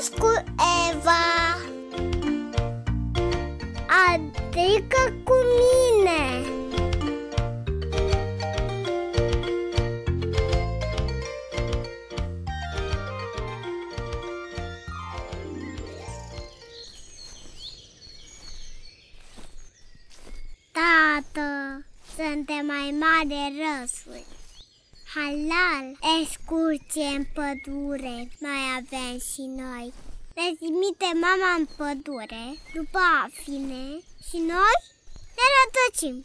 Nas cu Eva. Adică cu mine. Tată, suntem mai mari de răsuri. Halal, excursie în pădure mai avem și noi Ne trimite mama în pădure, după afine Și noi ne rătăcim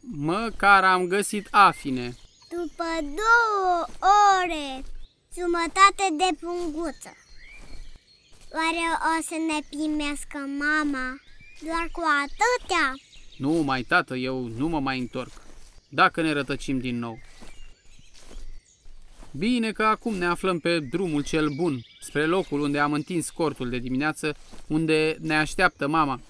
Măcar am găsit afine. După două ore, jumătate de punguță Oare o să ne primească mama doar cu atâtea? Nu, mai tată, eu nu mă mai întorc. Dacă ne rătăcim din nou. Bine că acum ne aflăm pe drumul cel bun, spre locul unde am întins cortul de dimineață, unde ne așteaptă mama.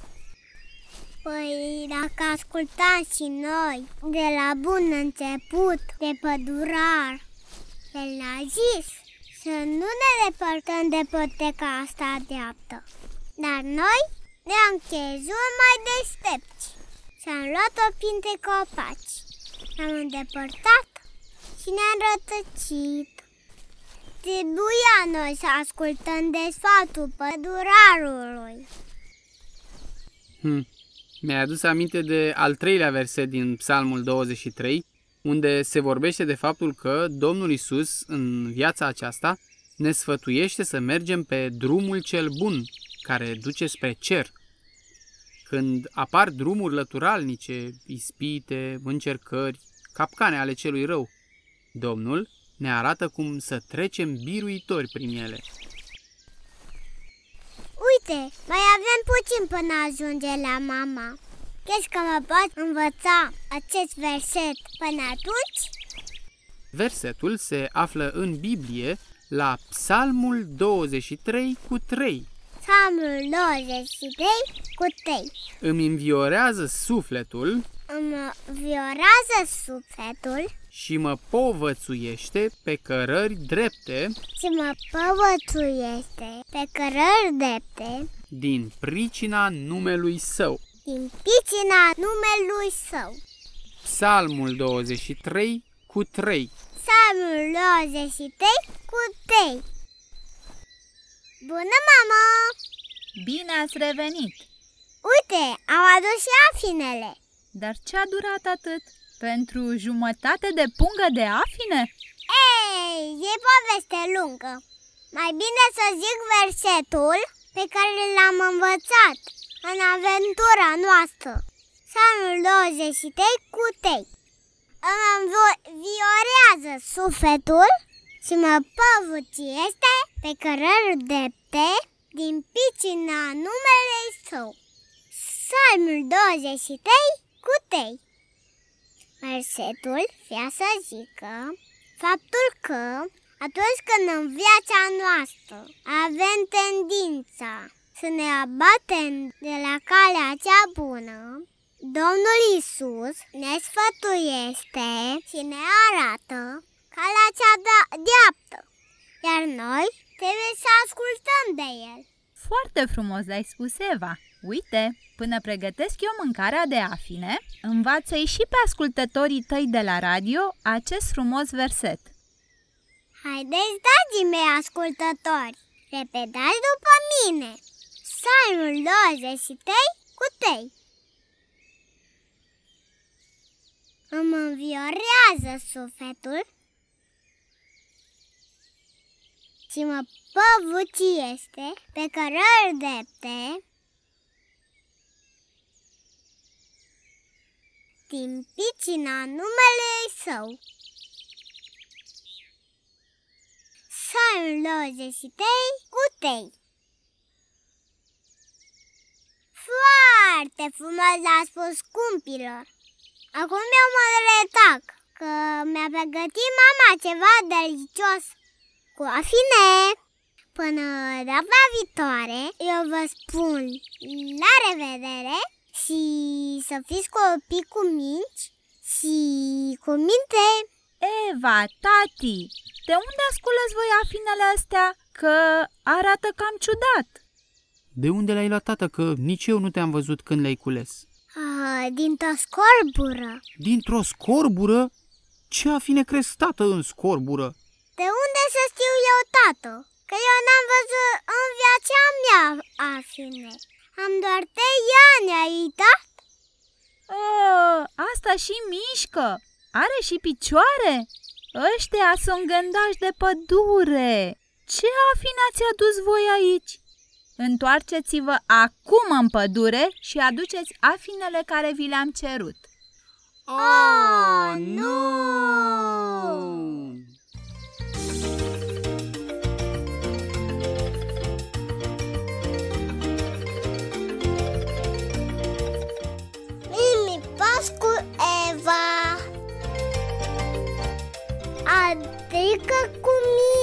Păi dacă ascultam și noi de la bun început de pădurar, el ne-a zis să nu ne depărtăm de poteca asta dreaptă. Dar noi ne-am crezut mai deștepți și am luat-o printre copaci. Ne-am îndepărtat și ne-am rătăcit. Trebuia noi să ascultăm de sfatul pădurarului. Hm. Mi-ai adus aminte de al treilea verset din Psalmul 23, unde se vorbește de faptul că Domnul Isus, în viața aceasta, ne sfătuiește să mergem pe drumul cel bun, care duce spre cer. Când apar drumuri lăturalnice, ispite, încercări, capcane ale celui rău, Domnul ne arată cum să trecem biruitori prin ele. Uite, mai avem puțin până ajunge la mama. Crezi că mă pot învăța acest verset până atunci? Versetul se află în Biblie la Psalmul 23 cu 3. Psalmul 23 cu 3 Îmi înviorează sufletul Îmi viorează sufletul și mă povățuiește pe cărări drepte și mă păvățuiește pe cărări drepte din pricina numelui său. din picina numelui său. Psalmul 23 cu 3. Psalmul 23 cu 3 Bună, mamă! Bine ați revenit! Uite, am adus și afinele. Dar ce a durat atât? Pentru jumătate de pungă de afine? Ei, e poveste lungă. Mai bine să zic versetul pe care l-am învățat în aventura noastră. Psalmul 23 cu 3. Îmi înviorează sufletul și mă păvuțiește pe cărări drepte din picina numelui său. Psalmul 23 cu 3. Versetul vrea să zică faptul că atunci când în viața noastră avem tendința să ne abatem de la calea cea bună, Domnul Isus ne sfătuiește și ne arată calea cea da- dreaptă, iar noi trebuie să ascultăm de El. Foarte frumos ai spus, Eva. Uite, până pregătesc eu mâncarea de afine, învață-i și pe ascultătorii tăi de la radio acest frumos verset. Haideți, dragii mei ascultători, repetați după mine. Psalmul 23 cu 3 Îmi înviorează sufletul și mă păvuciește pe cărări drepte din picina numelui său. Psalmul 23 cu 3 Foarte frumos l-a spus scumpilor. Acum eu mă retac că mi-a pregătit mama ceva delicios cu afine. Până data viitoare, eu vă spun la revedere și să fiți copii cu minci și cu minte. Eva, tati, de unde asculăți voi afinele astea? Că arată cam ciudat. De unde l-ai luat, tată, că nici eu nu te-am văzut când le-ai cules? Ah, dintr-o scorbură. Dintr-o scorbură? Ce afine crezi, tată, în scorbură? De unde să știu eu, tată? Că eu n-am văzut în viața mea afine. Am doar trei ani, ai uitat? Oh, asta și mișcă! Are și picioare? Ăștia sunt gândași de pădure! Ce afine ați adus voi aici? Întoarceți-vă acum în pădure și aduceți afinele care vi le-am cerut. Oh, nu! Eva Adică cu mine